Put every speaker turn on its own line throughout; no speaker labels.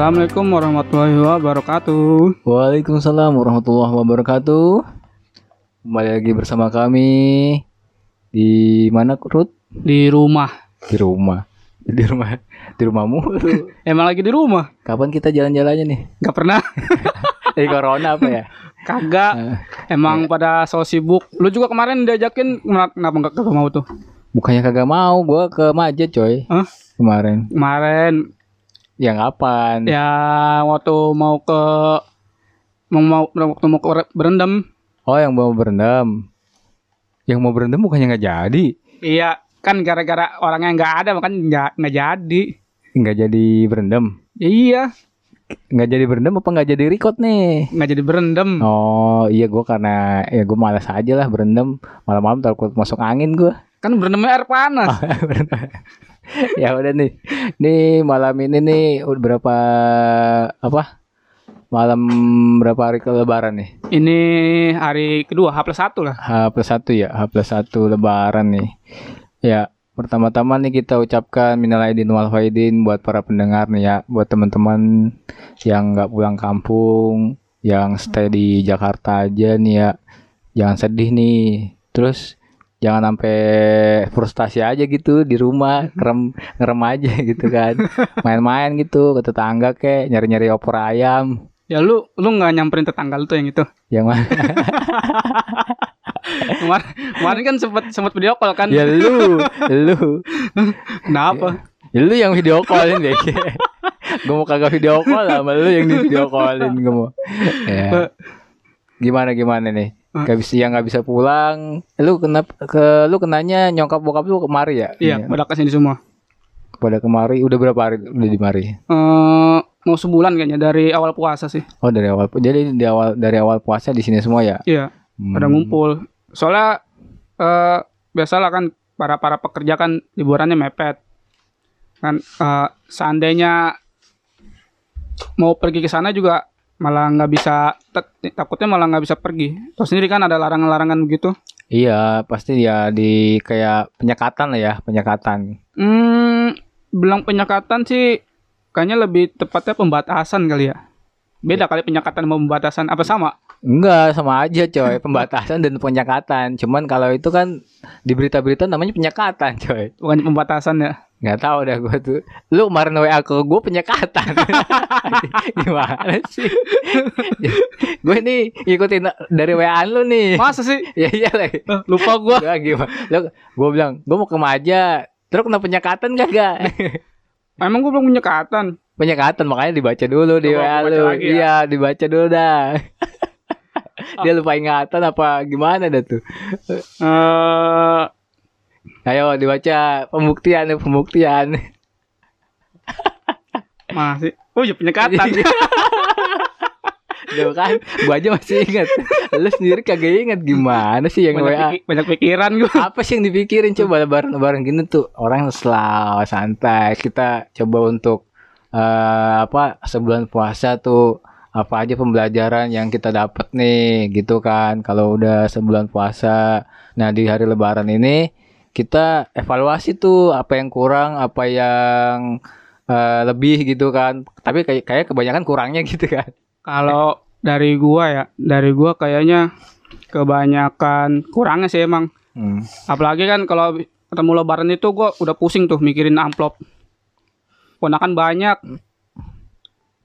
Assalamualaikum warahmatullahi wabarakatuh.
Waalaikumsalam warahmatullahi wabarakatuh. Kembali lagi bersama kami di mana Rut?
Di rumah.
Di rumah. Di rumah. Di rumahmu.
Emang lagi di rumah?
Kapan kita jalan-jalannya nih?
Gak pernah.
Dari corona apa ya?
Kagak. Emang pada so sibuk. Lu juga kemarin diajakin kenapa kenapa nggak kagak mau tuh?
Bukannya kagak mau, gua ke Maja coy.
Hah?
Kemarin.
Kemarin
Ya kapan?
ya waktu mau ke mau mau waktu mau ke berendam.
Oh yang mau berendam. Yang mau berendam bukannya nggak jadi?
Iya, kan gara-gara orangnya nggak ada makanya nggak nggak jadi.
Nggak jadi berendam.
Ya, iya,
Nggak jadi berendam apa nggak jadi record nih?
nggak jadi berendam.
Oh iya gua karena ya gue malas aja lah berendam malam-malam takut masuk angin gua.
Kan berendamnya air panas.
ya udah nih. Nih malam ini nih udah berapa apa? Malam berapa hari ke lebaran nih?
Ini hari kedua H plus satu lah.
H plus satu ya H plus satu lebaran nih. Ya pertama-tama nih kita ucapkan minal aidin wal faidin buat para pendengar nih ya buat teman-teman yang nggak pulang kampung yang stay di Jakarta aja nih ya. Jangan sedih nih. Terus jangan sampai frustasi aja gitu di rumah ngerem ngerem aja gitu kan main-main gitu ke tetangga kek nyari-nyari opor ayam
Ya lu lu nggak nyamperin tetangga lu tuh yang itu.
yang mana
Kemarin, kemarin kan sempet sempet video call kan.
ya lu lu
Kenapa?
ya lu yang video callin deh gue mau kagak video call sama lu yang di video callin gue mau ya. gimana gimana nih Gak bisa yang nggak bisa pulang lu kena ke lu kenanya nyokap bokap lu kemari ya
Iya, pada ke sini semua.
pada kemari udah berapa hari udah di mari
Eh mau sebulan kayaknya dari awal puasa sih.
oh dari awal jadi di awal dari awal puasa di sini semua ya
Iya, pada
Hmm.
ngumpul. Soalnya eh biasalah kan para para pekerja kan liburannya mepet. Kan eh, seandainya mau pergi ke sana juga malah nggak bisa tak- takutnya malah nggak bisa pergi. Tahu sendiri kan ada larangan-larangan begitu.
Iya, pasti ya di kayak penyekatan lah ya, penyekatan.
Hmm, bilang penyekatan sih kayaknya lebih tepatnya pembatasan kali ya. Beda kali penyekatan sama pembatasan apa sama?
Enggak, sama aja coy, pembatasan dan penyekatan. Cuman kalau itu kan di berita-berita namanya penyekatan coy.
Bukan pembatasan ya.
Nggak tahu dah gue tuh. Lu kemarin WA ke gue penyekatan. Gimana sih? gue nih ngikutin dari WA lu nih.
Masa sih?
ya iya lagi.
Eh, lupa gua.
Gua gimana? Lu, gue bilang, gue mau ke Maja. Terus kena penyekatan gak gak?
Emang gua belum penyekatan.
penyekatan makanya dibaca dulu di
Coba
WA
aku baca
lu.
ya.
Iya, dibaca dulu dah. Dia lupa ingatan apa gimana dah tuh.
Eh,
Ayo dibaca pembuktian pembuktian.
masih. Oh, ya penyekatan.
Tuh kan, gua aja masih ingat. Lu sendiri kagak ingat gimana sih yang
banyak,
WA?
piki- banyak pikiran gua.
Apa sih yang dipikirin coba lebaran-lebaran gini tuh orang selalu santai. Kita coba untuk eh apa sebulan puasa tuh apa aja pembelajaran yang kita dapat nih gitu kan kalau udah sebulan puasa. Nah, di hari lebaran ini kita evaluasi tuh apa yang kurang, apa yang eh, lebih gitu kan. Tapi kayak kayak kebanyakan kurangnya gitu kan.
Kalau dari gua ya, dari gua kayaknya kebanyakan kurangnya sih emang.
Hmm.
Apalagi kan kalau ketemu lebaran itu gua udah pusing tuh mikirin amplop. Ponakan banyak.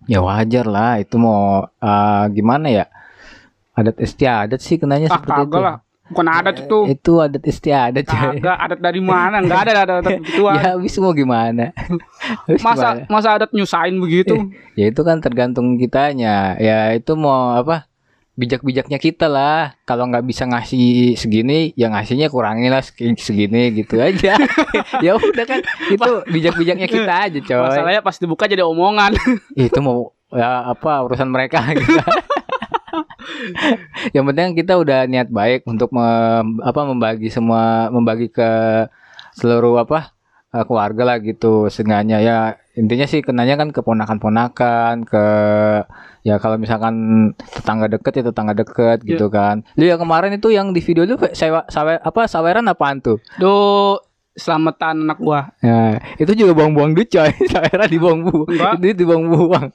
Ya wajar lah, itu mau eh, gimana ya? Adat istiadat sih kenanya
Ah,
seperti itu.
lah. Bukan adat itu.
Itu adat istiadat.
Kagak adat dari mana? Enggak ada adat adat begituan.
Ya habis mau gimana? Habis
masa
gimana?
masa adat nyusahin begitu?
Ya itu kan tergantung kitanya. Ya itu mau apa? Bijak-bijaknya kita lah. Kalau nggak bisa ngasih segini, ya ngasihnya kurangin lah segi- segini gitu aja. ya udah kan itu bijak-bijaknya kita aja coy.
Masalahnya pas dibuka jadi omongan.
itu mau ya apa urusan mereka gitu. yang penting kita udah niat baik untuk mem- apa membagi semua membagi ke seluruh apa eh, keluarga lah gitu seenggaknya ya intinya sih kenanya kan ke ponakan-ponakan ke ya kalau misalkan tetangga deket ya tetangga deket
Iya.
gitu kan lu yang kemarin itu yang di video lu sewa sawer apa saweran apaan tuh
Duh, selamatan anak gua.
Nah, itu juga buang-buang duit coy. Saweran dibuang-buang. Duit dibuang-buang.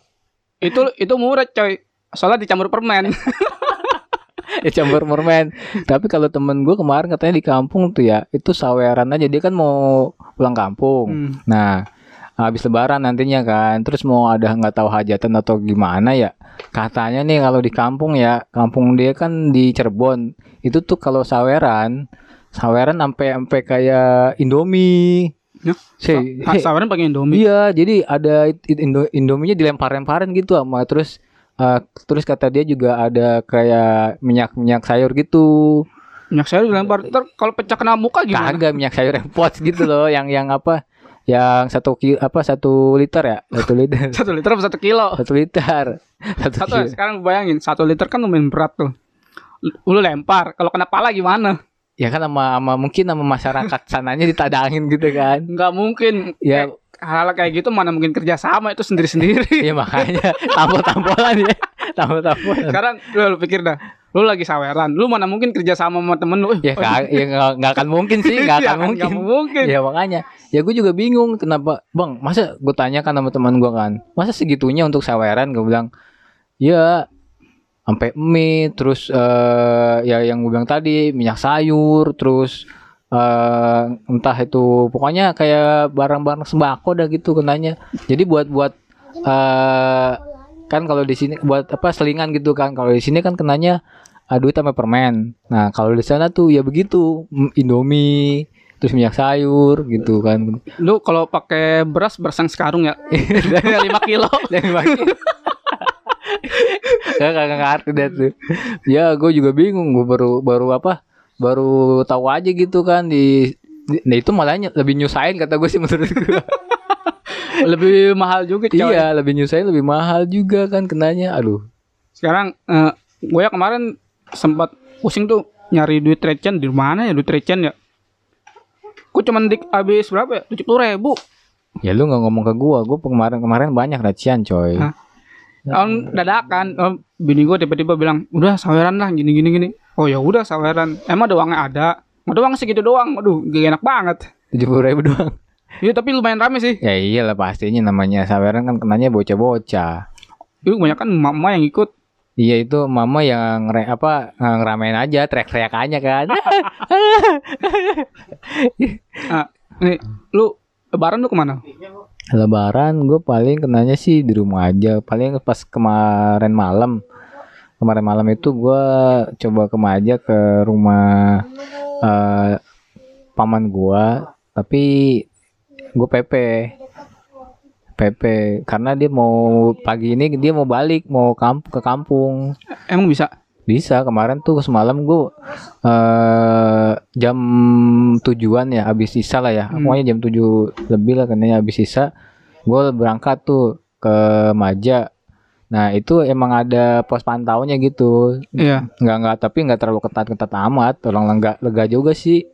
itu itu murah coy. Soalnya dicampur permen.
ya campur permen. Tapi kalau temen gue kemarin katanya di kampung tuh ya, itu saweran aja dia kan mau pulang kampung.
Hmm.
Nah, habis lebaran nantinya kan, terus mau ada nggak tahu hajatan atau gimana ya. Katanya nih kalau di kampung ya, kampung dia kan di Cirebon. Itu tuh kalau saweran, saweran sampai sampai kayak Indomie.
Ya,
Sih,
Sa- saweran pakai Indomie.
Iya, jadi ada Indo Indominya dilempar-lemparin gitu sama terus eh, terus kata dia juga ada kayak minyak-minyak sayur gitu.
Minyak sayur dilempar. Ntar kalau pecah kena muka gimana?
Kagak minyak sayur yang pot gitu loh, yang yang apa? Yang satu kilo apa satu liter ya? Satu liter.
Satu liter apa satu kilo?
Satu liter. Satu,
Satu
kilo.
sekarang bayangin satu liter kan lumayan berat tuh. Lu lempar, kalau kena pala gimana?
Ya kan sama, sama mungkin sama masyarakat sananya ditadangin gitu kan.
Nggak mungkin.
Ya
Hal kayak gitu mana mungkin kerjasama itu sendiri-sendiri.
ya makanya tampol-tampolan ya. Tampol-tampolan.
Sekarang lu, lu pikir dah, lu lagi saweran, lu mana mungkin kerjasama sama temen lu?
Ya, ya nggak nggak akan mungkin sih, nggak
Iya
akan
kan,
mungkin.
nggak mungkin.
Ya makanya, ya gue juga bingung kenapa, bang, masa gue tanyakan sama teman gue kan, masa segitunya untuk saweran? Gue bilang, ya sampai mie, terus eh ya yang gue bilang tadi minyak sayur, terus eh entah itu pokoknya kayak barang-barang sembako dah gitu kenanya. Jadi buat buat eh kan kalau di sini buat apa selingan gitu kan, kalau di sini kan kenanya ah, duit sama permen. Nah kalau di sana tuh ya begitu, Indomie, terus minyak sayur gitu kan.
Lu kalau pakai beras beras yang sekarung ya, 5 kilo.
Dan makin Gak kagak ngerti deh tuh. Ya gue juga bingung, gue baru baru apa? Baru tahu aja gitu kan di, di- Nah itu malah lebih nyusahin kata gue sih menurut gue.
Lebih mahal juga coy.
iya lebih nyusahin lebih mahal juga kan kenanya. Aduh.
Sekarang eh, gue ya kemarin sempat pusing tuh nyari duit recen di mana ya duit recen ya. Gue cuman dik habis berapa ya? Tujuh puluh ribu.
Ya lu nggak ngomong ke gue, gue kemarin kemarin banyak racian coy.
Hah? Om dadakan, om, bini gue tiba-tiba bilang, udah saweran lah gini gini gini. Oh ya udah saweran. Emang ada uangnya ada. Nggak ada uang segitu doang. Aduh, gak enak banget.
Tujuh puluh ribu doang.
Iya tapi lumayan rame sih.
Ya iyalah pastinya namanya saweran kan kenanya bocah-bocah.
Itu kebanyakan mama yang ikut.
Iya itu mama yang ngere, apa ngeramein aja teriak-teriak aja kan.
Nah, nih, lu lebaran lu ke mana?
Lebaran gue paling kenanya sih di rumah aja. Paling pas kemarin malam. Kemarin malam itu gue coba ke aja ke rumah eh, paman gue. Tapi gue PP. PP karena dia mau pagi ini dia mau balik mau kamp ke kampung.
Emang bisa?
bisa. Kemarin tuh semalam gue eh jam tujuan ya habis sisa lah ya.
Hmm.
pokoknya jam 7 lebih lah katanya habis sisa. Gue berangkat tuh ke Maja. Nah itu emang ada pos pantaunya gitu.
Iya.
nggak nggak tapi nggak terlalu ketat ketat amat. Orang lega lega juga sih.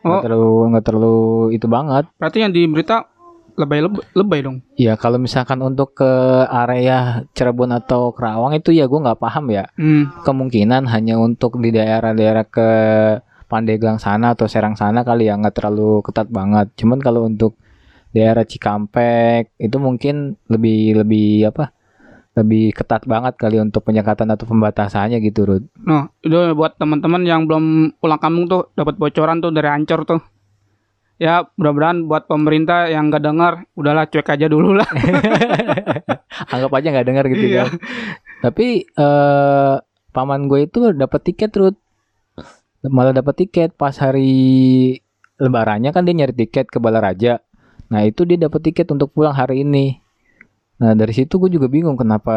Nggak
Oh.
terlalu nggak terlalu itu banget.
Berarti yang di berita lebay lebay, lebay dong.
ya kalau misalkan untuk ke area Cirebon atau Kerawang itu ya gue nggak paham ya
Hmm.
kemungkinan hanya untuk di daerah-daerah ke Pandeglang sana atau Serang sana kali ya nggak terlalu ketat banget. Cuman kalau untuk daerah Cikampek itu mungkin lebih lebih apa? Lebih ketat banget kali untuk penyekatan atau pembatasannya gitu, Rud.
Nah, itu buat teman-teman yang belum pulang kampung tuh dapat bocoran tuh dari Ancor tuh. Ya, mudah-mudahan buat pemerintah yang nggak dengar, udahlah cuek aja dulu lah.
Anggap aja nggak dengar gitu
Iya.
kan. Tapi eh paman gue itu dapat tiket, Rud. Malah dapat tiket pas hari lebarannya kan dia nyari tiket ke Balaraja. Nah, itu dia dapat tiket untuk pulang hari ini. Nah, dari situ gue juga bingung kenapa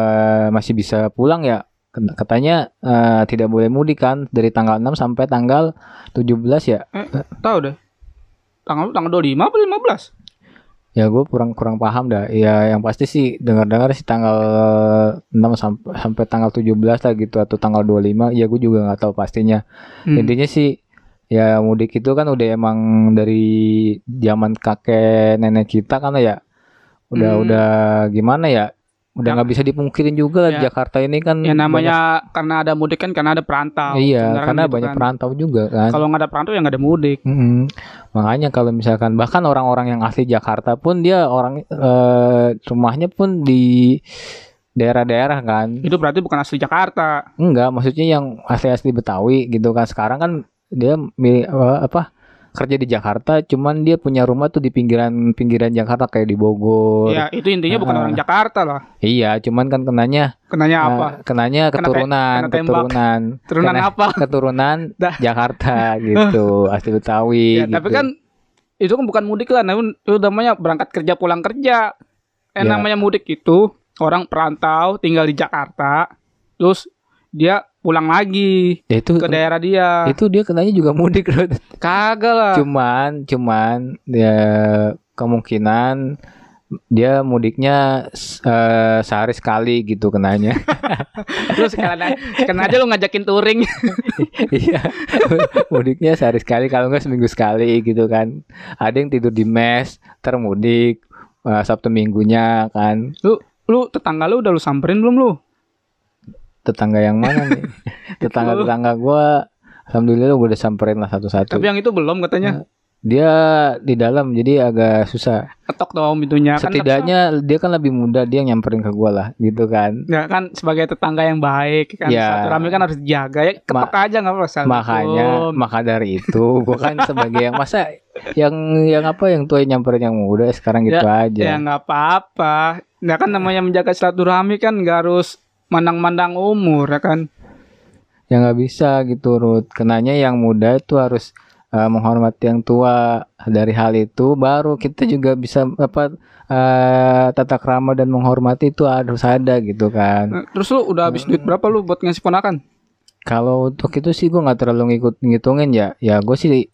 masih bisa pulang ya. Katanya eh, tidak boleh mudik kan dari tanggal 6 sampai tanggal 17 ya.
Eh, tahu deh. Tanggal tanggal 25 apa 15?
Ya gue kurang kurang paham dah. Ya yang pasti sih dengar-dengar sih tanggal 6 sampai sampai tanggal 17 lah gitu atau tanggal 25. Ya gue juga nggak tahu pastinya.
Hmm.
Intinya sih ya mudik itu kan udah emang dari zaman kakek nenek kita kan ya. Udah
Hmm.
udah gimana ya? Udah
Ya.
nggak bisa dipungkirin juga
Ya.
Jakarta ini kan
Ya namanya karena ada mudik kan karena ada perantau.
banyak- iya
kan
karena
gitu
banyak
kan.
perantau juga kan.
Kalau nggak ada perantau ya nggak ada mudik.
Mm-mm. Makanya kalau misalkan bahkan orang-orang yang asli Jakarta pun dia orang eh, rumahnya pun di daerah-daerah kan.
Itu berarti bukan asli Jakarta.
Enggak, maksudnya yang asli-asli Betawi gitu kan. Sekarang kan dia mi- apa, apa kerja di Jakarta, cuman dia punya rumah tuh di pinggiran-pinggiran Jakarta kayak di Bogor.
Ya, itu intinya bukan
Ah.
orang Jakarta lah.
Iya, cuman kan kenanya
Kenanya
eh,
apa?
kenanya
Kena te-
keturunan,
kena
keturunan,
Turunan
kena-
apa?
keturunan. Jakarta gitu, asli Betawi
Ya,
gitu.
tapi kan itu kan bukan mudik lah, namun itu namanya berangkat kerja pulang kerja.
Ya.
Eh, namanya mudik itu orang perantau tinggal di Jakarta, terus dia pulang lagi
Ya, itu
ke daerah dia.
itu dia kenanya juga mudik Rod.
Kagak lah.
cuman cuman dia kemungkinan dia mudiknya eh, sehari sekali gitu kenanya
Terus sekalian sekalian aja lu ngajakin touring.
iya mudiknya sehari sekali kalau nggak seminggu sekali gitu kan ada yang tidur di mes termudik eh, sabtu minggunya kan
lu lu tetangga lu udah lu samperin belum lu?
Tetangga yang mana nih tetangga tetangga gua alhamdulillah gua udah samperin lah satu-satu
Tapi yang itu belum katanya.
dia di dalam jadi agak susah
Ketok dong pintunya kan.
setidaknya dia kan lebih muda dia yang nyamperin ke gua lah gitu kan
Ya kan sebagai tetangga yang baik kan
Ya.
satu rame kan harus dijaga ya ketok aja nggak apa-apa Assalamualaikum.
makanya maka dari itu gua kan sebagai yang masa yang yang apa yang tua yang nyamperin yang muda sekarang gitu aja
ya nggak apa-apa nggak kan namanya menjaga silaturahmi kan nggak harus mandang-mandang umur ya kan?
Ya nggak bisa gitu Ruth. Kenanya yang muda itu harus eh, menghormati yang tua. Dari hal itu baru kita juga bisa apa eh, tata krama dan menghormati itu harus ada gitu kan.
Nah, terus lu udah habis duit berapa lu buat ngasih ponakan?
Kalau untuk itu sih gua nggak terlalu ngikut ngitungin ya. Ya gue sih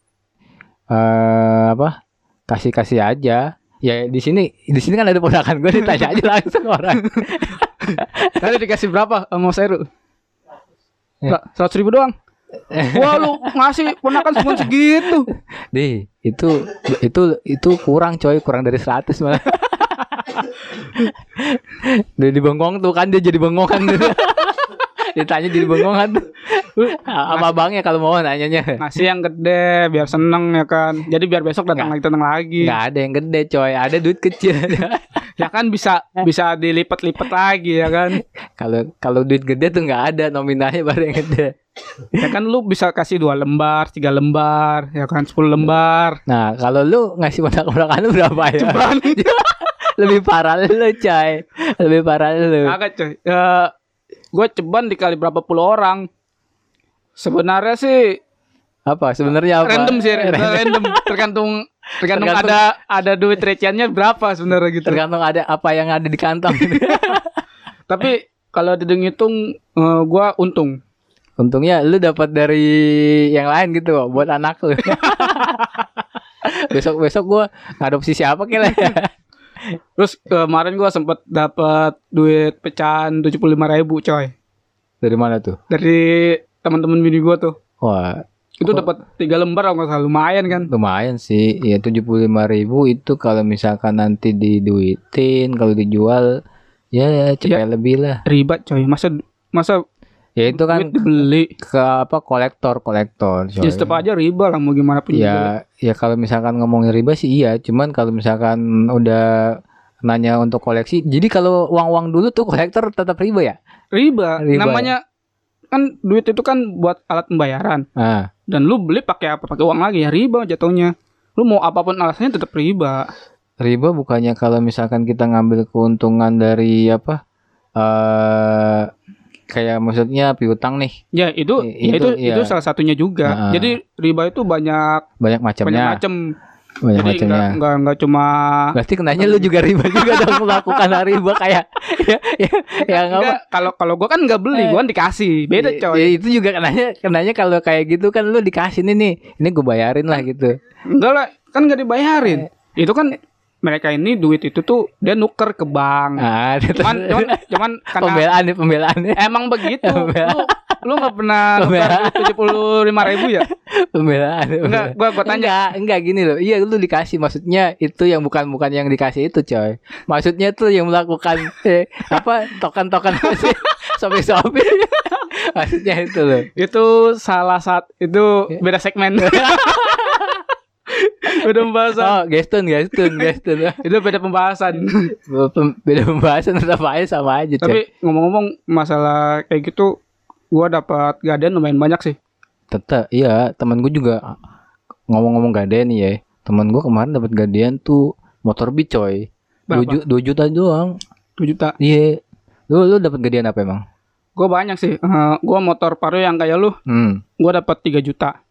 eh apa kasih kasih aja ya di sini di sini kan ada ponakan gue ditanya aja langsung orang
tadi dikasih berapa sama Seru
Ya.
seratus ribu doang Wah lu ngasih ponakan cuma segitu
Dih, itu itu itu kurang coy, kurang dari 100 malah. Dia di bengong tuh kan dia jadi bengongan tuh. Ditanya jadi bengongan tuh. Sama abangnya kalau mau nanyanya.
Ngasih yang gede biar seneng ya kan Jadi biar besok datang lagi datang lagi
Nggak ada yang gede coy, ada duit kecil.
Ya kan bisa bisa dilipat-lipat lagi ya kan
Kalau kalau duit gede tuh nggak ada nominalnya baru yang gede.
Ya kan lu bisa kasih dua lembar, tiga lembar, ya kan 10 lembar.
Nah, kalau lu ngasih ponak-ponakan lu berapa ya?
Ceban.
Lebih parah lu coy. Lebih parah lu.
Kagak coy. Ya, gue ceban dikali berapa puluh orang. Sebenarnya sih
Apa sebenarnya apa?
random sih, random. Tergantung tergantung,
Tergantung-
ada ada duit recehannya berapa sebenarnya gitu.
Tergantung ada apa yang ada di kantong.
Tapi kalau dihitung eh, gua untung.
Untungnya lu dapat dari yang lain gitu kok, buat anak lu. besok besok gua ngadopsi siapa kira
Terus kemarin gua sempet dapat duit pecahan 75.000 ribu coy
Dari mana tuh?
dari teman-teman bini gua tuh.
Wah,
Itu dapat tiga lembar kalau nggak salah lumayan kan.
lumayan sih. Ya 75.000 ribu itu kalau misalkan nanti diduitin, kalau dijual ya cepet lebih lah.
Riba coy. Masa masa
Ya itu kan
dibeli.
ke apa kolektor kolektor.
Ya tetap aja riba lah mau gimana pun juga.
Ya, ya kalau misalkan ngomongin riba sih iya, cuman kalau misalkan udah nanya untuk koleksi, jadi kalau uang-uang dulu tuh kolektor tetap riba ya?
riba.
Riba,
Namanya kan duit itu kan buat alat pembayaran
Ah,
dan lu beli pakai apa? Pakai uang lagi ya riba jatuhnya. Lu mau apa pun alasannya tetap riba.
riba bukannya kalau misalkan kita ngambil keuntungan dari apa? eh kayak maksudnya piutang nih,
Ya itu
I-
ya
itu,
itu itu
iya.
salah satunya juga.
Ah.
Jadi riba itu banyak
banyak
banyak
macamnya,
macam.
banyak
Jadi
macamnya.
enggak, enggak enggak cuma
Berarti kenanya lu juga riba juga dong melakukan riba kayak ya, ya, apa?
enggak kalau kalau gua kan enggak beli, gua kan dikasih. Beda
Ya,
coy.
ya, itu juga kenanya kenanya kalau kayak gitu kan lu dikasih nih nih, ini gue bayarin lah gitu.
Enggak lah, kan enggak
Eh.
dibayarin. Itu kan mereka ini duit itu tuh dia nuker ke bank.
Ah,
Cuman cuman cuman karena
pembelaan nih pembelaan nih
emang begitu.
Pembelaan.
lu lu nggak pernah nuker tujuh puluh lima ribu ya?
pembelaan
Enggak, gua gua tanya.
enggak enggak gini loh iya lu dikasih maksudnya itu yang bukan bukan yang dikasih itu coy maksudnya tuh yang melakukan eh, apa token token sopi sopi maksudnya itu loh
Itu salah satu itu beda segmen. Beda pembahasan.
Oh, Gestun, Gestun, Gestun.
Itu beda pembahasan.
Pem- Beda pembahasan tetap aja sama aja, Cek.
Tapi ngomong-ngomong masalah kayak gitu, gua dapat gaden lumayan banyak sih.
Tetap, iya, temen gue juga ngomong-ngomong gadean nih ya. Temen gue kemarin dapat gadean tuh motor beat coy. 2
Berapa?
juta, juta doang.
2 juta.
Iya. Lu lu dapat gadean apa emang?
Gua banyak sih. Eh, gua motor paru yang kayak lu,
Hmm.
gua dapat 3 juta.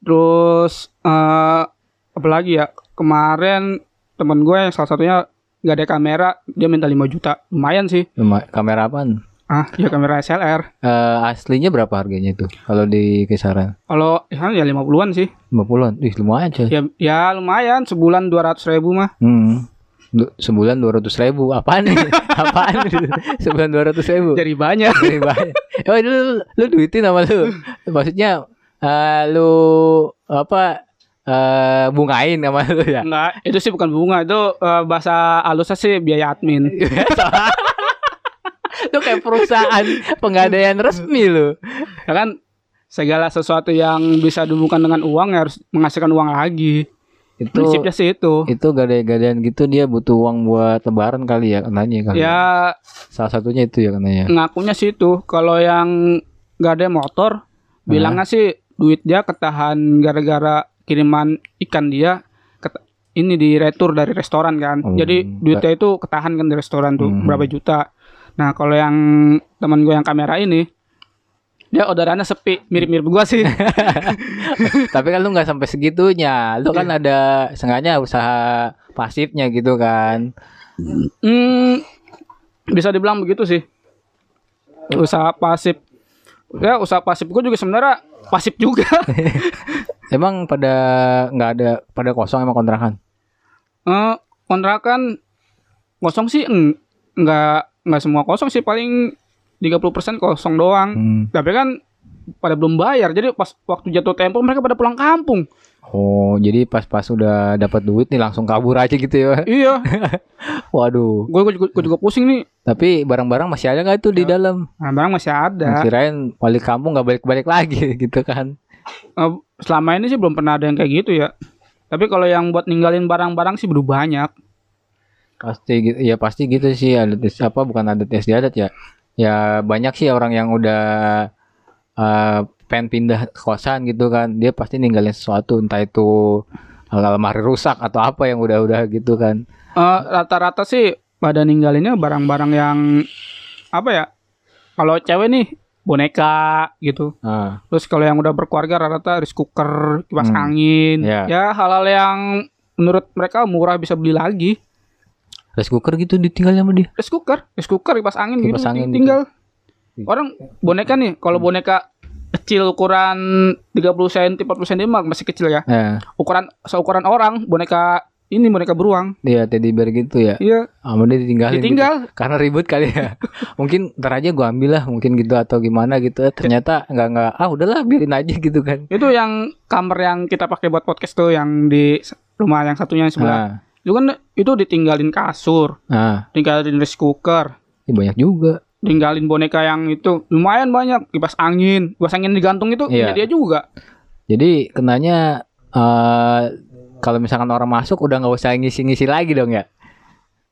Terus eh apa lagi ya? Kemarin temen gue yang salah satunya nggak ada kamera, dia minta 5 juta. Lumayan sih.
Luma- kamera apaan?
Ah, ya kamera SLR.
Eh, aslinya berapa harganya tuh? Kalau di kisaran
Kalau ya, ya 50-an sih.
50-an. Ih, lumayan coy.
Ya ya lumayan sebulan 200 ribu mah.
Hmm. Du- sebulan 200 ribu apaan nih? apaan nih? sebulan 200 ribu
Jadi banyak.
Dari banyak. Oh, lu, lu, duitin sama lu. Maksudnya eh, lu apa eh bungain sama lu ya?
Enggak, itu sih bukan bunga, itu eh, bahasa halusnya sih biaya admin.
lu kayak perusahaan penggadaian resmi lu.
Ya kan segala sesuatu yang bisa dihubungkan dengan uang ya harus menghasilkan uang lagi.
Itu
Prinsipnya sih itu.
itu gadai-gadaian gitu dia butuh uang buat lebaran kali ya katanya kali.
Ya
Salah satunya itu ya katanya.
ngakunya sih itu. Kalau yang ada motor, bilangnya sih duit dia ketahan gara-gara kiriman ikan dia ini di retur dari restoran kan.
Hmm,
Jadi duitnya itu ketahan kan di restoran tuh
Hmm.
berapa juta. Nah kalau yang teman gue yang kamera ini dia orderannya sepi mirip-mirip gua sih.
Tapi kan lu nggak sampai segitunya. Lu kan ada sengaja usaha pasifnya gitu kan.
Hmm, bisa dibilang begitu sih. Usaha pasif. Ya, usaha pasif gue juga sebenarnya pasif juga.
Emang pada nggak ada pada kosong emang kontrakan.
Eh, kontrakan kosong sih enggak enggak semua kosong sih paling 30% kosong doang.
Hmm.
Tapi kan pada belum bayar. Jadi pas waktu jatuh tempo mereka pada pulang kampung.
Oh, jadi pas-pas udah dapat duit nih langsung kabur aja gitu ya.
Iya,
Waduh.
gue juga, gua juga pusing nih.
Tapi barang-barang masih ada nggak tuh di dalam?
Nah, barang masih ada.
Kirain balik kampung nggak balik-balik lagi gitu kan.
Eh, selama ini sih belum pernah ada yang kayak gitu ya. Tapi kalau yang buat ninggalin barang-barang sih baru banyak.
Pasti gitu. Ya pasti gitu sih ada tes apa bukan adat ya. Ya banyak sih orang yang udah eh, pengen pindah kosan gitu kan. Dia pasti ninggalin sesuatu entah itu lemari rusak atau apa yang udah-udah gitu kan.
Eh, rata-rata sih pada ninggalinnya barang-barang yang apa ya? Kalau cewek nih boneka gitu.
Ah,
Terus kalau yang udah berkeluarga rata-rata rice cooker, kipas
Hmm,
angin.
ya.
Ya hal-hal yang menurut mereka murah bisa beli lagi.
rice cooker gitu ditinggal sama dia.
Rice cooker, rice cooker, kipas angin
Kipas
gitu
angin gitu.
tinggal. Orang boneka nih, kalau boneka kecil ukuran 30 cm, 40 cm masih kecil ya.
Nah,
Ukuran seukuran orang, boneka ini boneka beruang.
dia teddy bear gitu ya.
Iya,
Sama dia ditinggalin. gitu.
ditinggal.
Karena ribut kali ya. mungkin ntar aja gua ambil lah, mungkin gitu atau gimana gitu. Eh, Ternyata nggak nggak ah udahlah biarin aja gitu kan.
Itu yang kamar yang kita pakai buat podcast tuh yang di rumah yang satunya yang sebelah.
Nah,
Itu kan itu ditinggalin kasur,
nah,
tinggalin rice cooker,
ini banyak juga.
tinggalin boneka yang itu lumayan banyak kipas angin, kipas angin digantung itu
Iya.
punya dia juga.
Jadi kenanya eh kalau misalkan orang masuk udah nggak usah ngisi-ngisi lagi dong ya.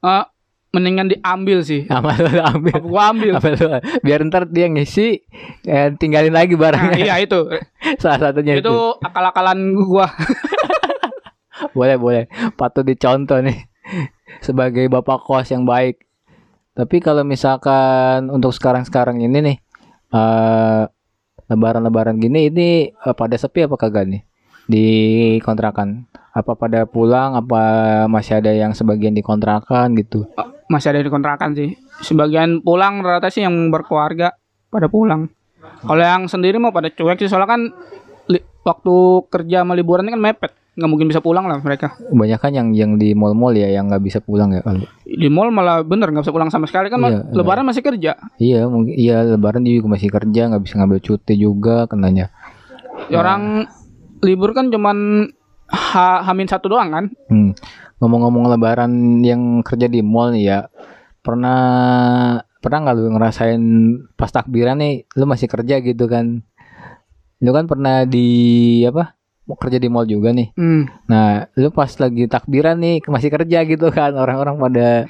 Eh, mendingan diambil sih.
Sama lu ambil.
Apa gua ambil.
Apa lu- biar ntar dia ngisi eh, tinggalin lagi
Nah,
barangnya.
iya itu.
Salah satunya itu.
itu akal-akalan gua.
Boleh, boleh. Patut dicontoh nih. Sebagai bapak kos yang baik. Tapi kalau misalkan untuk sekarang-sekarang ini nih eh lebaran-lebaran gini ini eh, pada sepi apa kagak nih di kontrakan? Apa pada pulang apa masih ada yang sebagian di kontrakan gitu?
Masih ada di kontrakan sih. Sebagian pulang rata sih yang berkeluarga pada pulang. Kalau yang sendiri mau pada cuek sih soalnya kan li- waktu kerja sama liburan kan mepet. Nggak mungkin bisa pulang lah mereka.
Kebanyakan yang yang di mall-mall ya yang nggak bisa pulang ya kalau.
Di mall malah bener nggak bisa pulang sama sekali kan
Iya,
lebaran masih kerja.
Iya, mungkin iya lebaran juga masih kerja, nggak bisa ngambil cuti juga kenanya.
Ya, Orang libur kan cuman ha hamin satu doang kan.
Hmm. Ngomong-ngomong lebaran yang kerja di mall nih ya. Pernah pernah nggak lu ngerasain pas takbiran nih lu masih kerja gitu kan? Lu kan pernah di apa? mau kerja di mall juga nih.
Hmm.
Nah, lu pas lagi takbiran nih masih kerja gitu kan orang-orang pada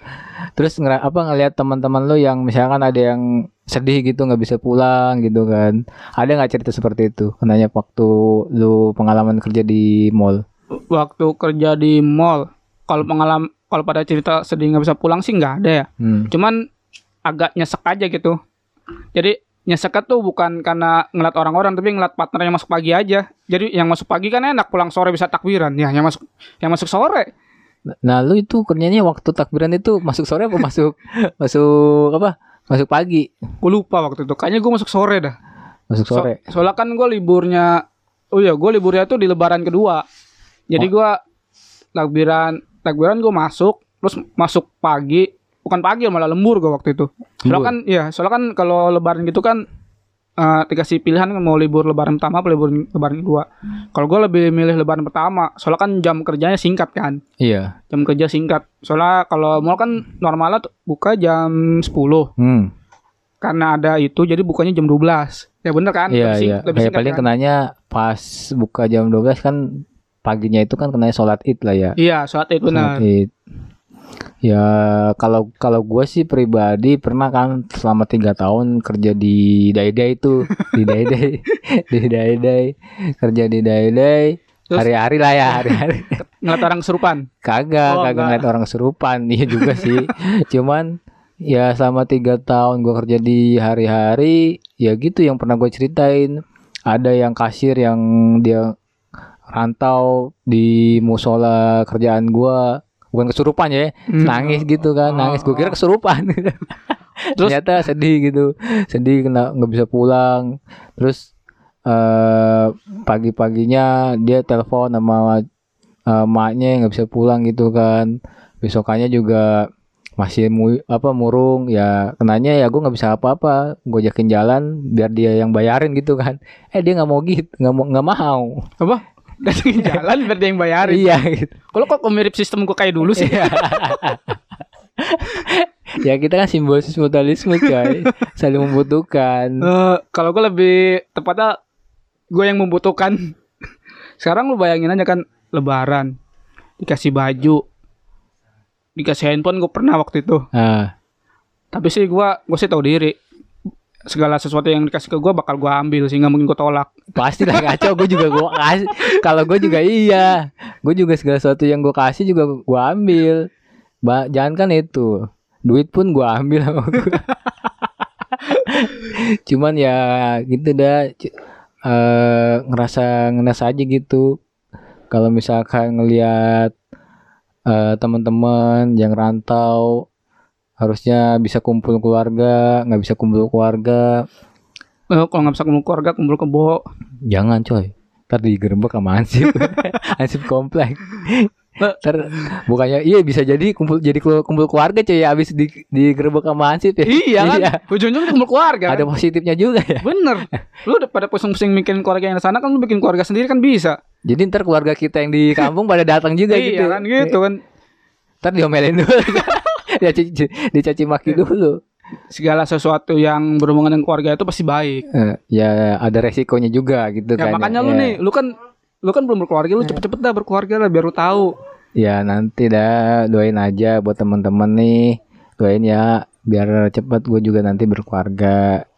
terus ngera apa ngelihat teman-teman lu yang misalkan ada yang sedih gitu nggak bisa pulang gitu kan. Ada nggak cerita seperti itu? Kenanya waktu lu pengalaman kerja di mall?
Waktu kerja di mall, kalau pengalaman kalau pada cerita sedih nggak bisa pulang sih nggak ada ya.
Hmm.
Cuman agak nyesek aja gitu. Jadi nyeseknya tuh bukan karena ngeliat orang-orang tapi ngeliat partner yang masuk pagi aja. Jadi yang masuk pagi kan enak pulang sore bisa takbiran. Ya yang masuk yang masuk sore
Nah, lu itu kerjanya waktu takbiran itu masuk sore apa masuk masuk apa? Masuk pagi,
gue lupa waktu itu. Kayaknya gue masuk sore dah.
masuk
So-
sore.
soalnya kan gue liburnya, oh iya gue liburnya tuh di Lebaran kedua. Jadi
Oh.
gue takbiran takbiran gue masuk, terus masuk pagi, bukan pagi malah lembur gue waktu itu. Soalnya kan, ya soalnya kan kalau Lebaran gitu kan eh, dikasih pilihan kan mau libur Lebaran pertama apa libur Lebaran kedua. Kalau gue lebih milih Lebaran pertama, soalnya kan jam kerjanya singkat kan,
Iya.
jam kerja singkat. Soalnya kalau mall kan normalnya tuh buka jam 10
Hmm.
karena ada itu jadi bukanya jam 12 ya bener kan
Iya,
Lebih
iya.
lebih singkat
paling
kan?
kenanya pas buka jam 12 kan paginya itu kan kenanya sholat id lah ya.
iya saat itu benar.
Sholat id. Ya kalau kalau gue sih pribadi pernah kan selama tiga tahun kerja di Daidai itu. Di Daidai. Di Daidai. Kerja di Daidai.
Terus-
hari-hari lah ya hari-hari.
Ngeliat orang kesurupan?
Kagak
Oh,
kagak
enggak.
ngeliat orang kesurupan. Iya juga sih. Cuman ya selama tiga tahun gue kerja di hari-hari ya gitu yang pernah gue ceritain. Ada yang kasir yang dia rantau di musola kerjaan gua. Bukan kesurupan ya
Hmm.
nangis gitu kan nangis. Gue kira kesurupan.
Terus-
ternyata sedih gitu. Sedih kena nggak bisa pulang. Terus eh pagi-paginya dia telepon sama eh, maknya nggak bisa pulang gitu kan. Besokannya juga masih mu, apa murung. Ya kenanya ya gue nggak bisa apa-apa. Gue ajakin jalan biar dia yang bayarin gitu kan. Eh dia nggak mau gitu nggak mau nggak mau.
Apa datengin jalan biar dia yang bayarin.
Iya gitu.
Kalau kok mirip sistem gue kayak dulu sih?
Iya. ya kita kan simbiosis mutualisme coy. Saling membutuhkan.
Eh, kalau gue lebih tepatnya gue yang membutuhkan. Sekarang lu bayangin aja kan lebaran dikasih baju dikasih handphone gue pernah waktu itu.
Ah.
Tapi sih gue gue sih tahu diri segala sesuatu yang dikasih ke gue bakal gue ambil sih nggak mungkin gue tolak.
Pasti lah kacau. Gue juga gue kasih. Kalau gue juga iya. Gue juga segala sesuatu yang gue kasih juga gue ambil. Ba jangan kan itu. Duit pun gue ambil sama gua. cuman ya gitu dah. Eh, ngerasa ngerasa aja gitu. Kalau misalkan ngelihat eh, teman-teman yang rantau harusnya bisa kumpul keluarga nggak bisa kumpul keluarga.
Eh, kalau nggak bisa kumpul keluarga kumpul kebo.
Jangan coy. Ntar digerebek sama Ansip. Ansip komplek. Ntar bukannya Iya bisa jadi kumpul jadi kumpul keluarga coy Abis di, digerebek sama Ansip ya.
Iya kan? Ujung-ujungnya kumpul keluarga
Ada positifnya juga ya.
Bener. Lu udah pada pusing-pusing mikirin keluarga yang di sana kan lu bikin keluarga sendiri kan bisa.
Jadi ntar keluarga kita yang di kampung pada datang juga gitu.
iya kan gitu kan.
Ntar diomelin dulu Dia cici, dicaci maki dulu.
Segala sesuatu yang berhubungan dengan keluarga itu pasti baik.
Eh, Ya ada resikonya juga gitu
ya
kan
makanya lu
Ya.
nih lu kan lu kan belum berkeluarga lu cepet-cepet dah berkeluarga lah biar lu tahu.
Ya nanti dah doain aja buat teman-teman nih. Doain ya biar cepet gue juga nanti berkeluarga.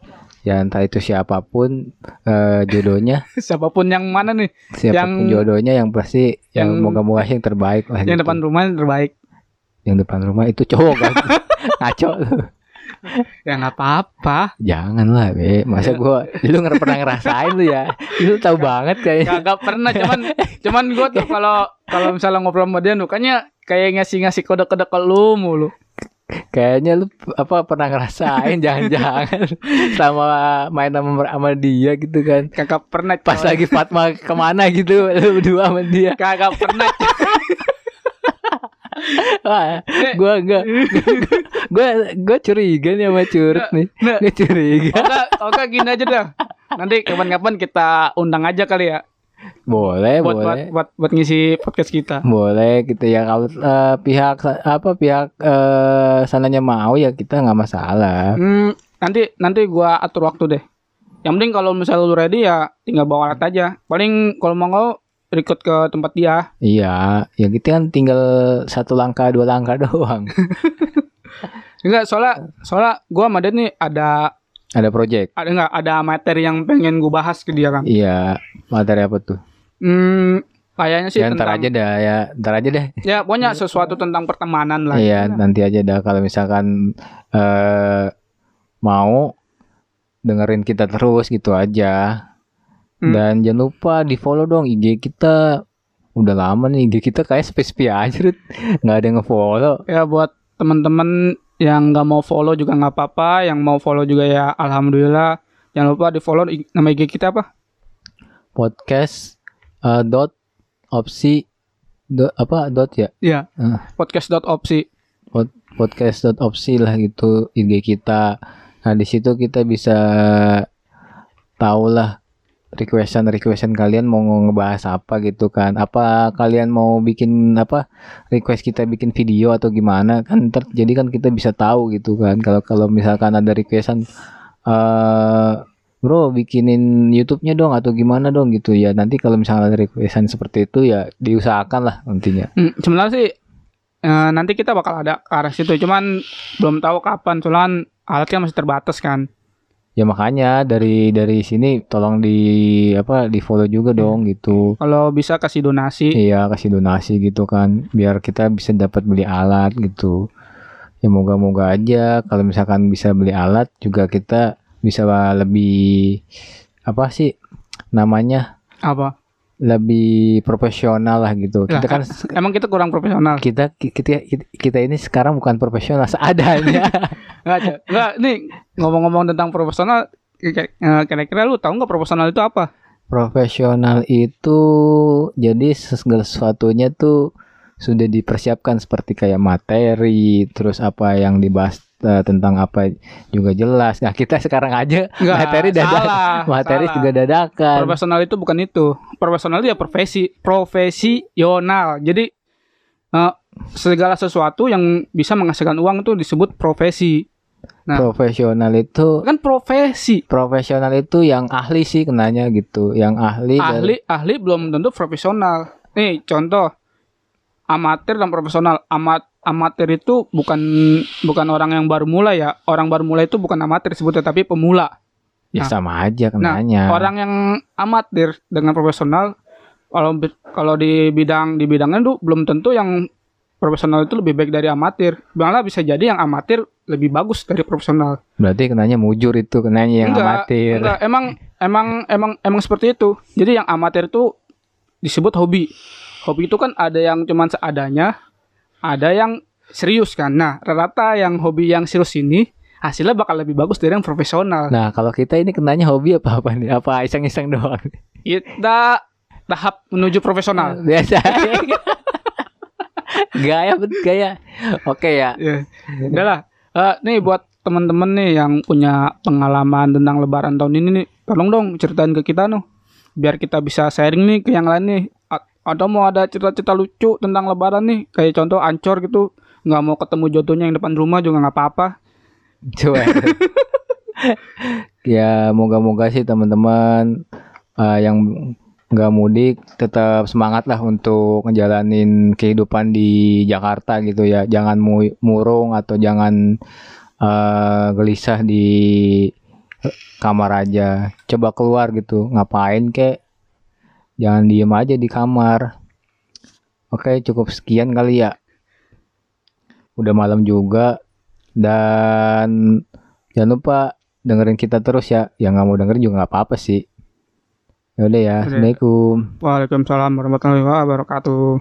Ya entah itu siapa pun eh, jodohnya.
Siapa pun yang mana nih?
Siapa pun
Yang-
jodohnya yang pasti yang
yang-
moga-moga yang terbaik lah
yang
gitu.
depan rumah yang terbaik
yang depan rumah itu cowok kan. Ngaco
ya nggak apa-apa.
Jangan lah be. Masa gua lu nggak pernah ngerasain lu ya. Lu tahu banget kayaknya.
Kagak pernah. Cuman cuman gua tuh kalau kalau misalnya ngobrol sama dia nukanya kayak ngasih-ngasih kode-kode ke lu mulu.
kayaknya lu apa pernah ngerasain? Jangan-jangan sama main sama, sama dia gitu kan.
Kagak pernah
pas lagi Fatma ke mana gitu lu berdua sama dia.
Kagak pernah.
Wah, gua enggak gua gua curiga nih sama curut nih
Nah,
gua curiga
Oke, oke gini aja dah. Nanti kapan-kapan kita undang aja kali ya
boleh
buat buat,
boleh
buat buat ngisi podcast kita.
boleh gitu ya kalau eh, pihak apa pihak eh, sananya mau ya kita nggak masalah
Hmm, nanti nanti gua atur waktu deh. Yang penting kalau misalnya lu ready ya tinggal bawa alat aja. Paling kalau mau record ke tempat dia.
Iya, ya kita kan tinggal satu langkah dua langkah doang.
Enggak, soalnya soalnya gua sama dia nih ada
Ada project.
ada enggak ada materi yang pengen gua bahas ke dia kan.
Iya, materi apa tuh?
Hmm, kayaknya sih
ya ntar
tentang
aja dah ya, ntar aja deh.
ya pokoknya sesuatu tentang pertemanan lah.
Iya, nanti aja dah kalau misalkan eh mau dengerin kita terus gitu aja.
Hmm.
Dan jangan lupa di follow dong IG kita. Udah lama nih IG kita kayak sepi-sepi aja, Rut. nggak ada yang nge-follow.
Ya buat teman-teman yang nggak mau follow juga nggak apa-apa, yang mau follow juga ya alhamdulillah. Jangan lupa di follow nama IG kita apa?
Podcast eh, dot opsi dot, apa dot ya?
Iya,
Ah.
podcast.opsi.
Pod- podcast dot opsi lah gitu IG kita. Nah di situ kita bisa tahu lah requestan requestan kalian mau ngebahas apa gitu kan? Apa kalian mau bikin apa request kita bikin video atau gimana? Kan jadi kan kita bisa tahu gitu kan? Kalau kalau misalkan ada requestan eh bro bikinin YouTube-nya dong atau gimana dong gitu. Ya nanti kalau misalkan ada requestan seperti itu ya diusahakan lah nantinya.
Hmm, sebenarnya sih eh, nanti kita bakal ada ke arah situ, cuman belum tahu kapan, kan alatnya masih terbatas kan.
Ya makanya dari dari sini tolong di apa di follow juga dong gitu
Kalau bisa kasih donasi,
Iya kasih donasi gitu kan biar kita bisa dapat beli alat gitu. Ya moga-moga aja kalau misalkan bisa beli alat juga kita bisa lebih apa sih namanya
apa?
Lebih profesional lah gitu.
Lah,
Kita kan
Emang kita kurang profesional.
kita kita kita ini sekarang bukan profesional seadanya.
Enggak, nih ngomong-ngomong tentang profesional, eh, kira-kira lu tahu nggak profesional itu apa?
profesional itu jadi segala sesuatunya tuh sudah dipersiapkan seperti kayak materi, terus apa yang dibahas eh, tentang apa juga jelas. Nah kita sekarang aja
Enggak,
materi dadakan,
salah,
materi
salah.
juga dadakan.
Profesional itu bukan itu. Profesional itu ya profesi, profesional. Jadi eh, segala sesuatu yang bisa menghasilkan uang itu disebut profesi. Nah.
Profesional itu
Kan profesi.
profesional itu yang ahli sih kenanya gitu, yang ahli.
Ahli ahli belum tentu profesional. Nih contoh amatir dan profesional. Amat amatir itu bukan bukan orang yang baru mulai ya. Orang baru mulai itu bukan amatir sebutnya tapi pemula.
ya
Nah.
sama aja
Nah,
kenanya.
orang yang amatir dengan profesional kalau kalau di bidang di bidangnya tuh belum tentu yang profesional itu lebih baik dari amatir. Malah bisa jadi yang amatir lebih bagus dari profesional.
Berarti kenanya mujur itu kenanya yang
Enggak,
amatir.
Enggak, emang emang emang emang seperti itu. Jadi yang amatir itu disebut hobi. Hobi itu kan ada yang cuman seadanya, ada yang serius kan. Nah, rata-rata yang hobi yang serius ini hasilnya bakal lebih bagus dari yang profesional.
Nah kalau kita ini kenanya hobi apa apa nih? Apa iseng-iseng doang?
Kita tahap menuju profesional.
Biasa. gaya bet gaya. Oke ya.
Ya, udah lah. Eh, nih buat teman-teman nih yang punya pengalaman tentang Lebaran tahun ini nih, tolong dong ceritain ke kita noh, biar kita bisa sharing nih ke yang lain nih. Atau mau ada cerita-cerita lucu tentang Lebaran nih, kayak contoh ancor gitu, nggak mau ketemu jodohnya yang depan rumah juga nggak apa-apa.
Coba. ya moga-moga sih teman-teman eh, yang nggak mudik tetap semangat lah untuk ngejalanin kehidupan di Jakarta gitu ya. Jangan mu- murung atau jangan eh, gelisah di kamar aja. Coba keluar gitu. Ngapain kek? Jangan diem aja di kamar. Oke, cukup sekian kali ya. Udah malam juga dan jangan lupa dengerin kita terus ya. Yang nggak mau dengerin juga nggak apa-apa sih. Ya udah ya.
Oke.
Assalamualaikum.
Waalaikumsalam warahmatullahi wabarakatuh.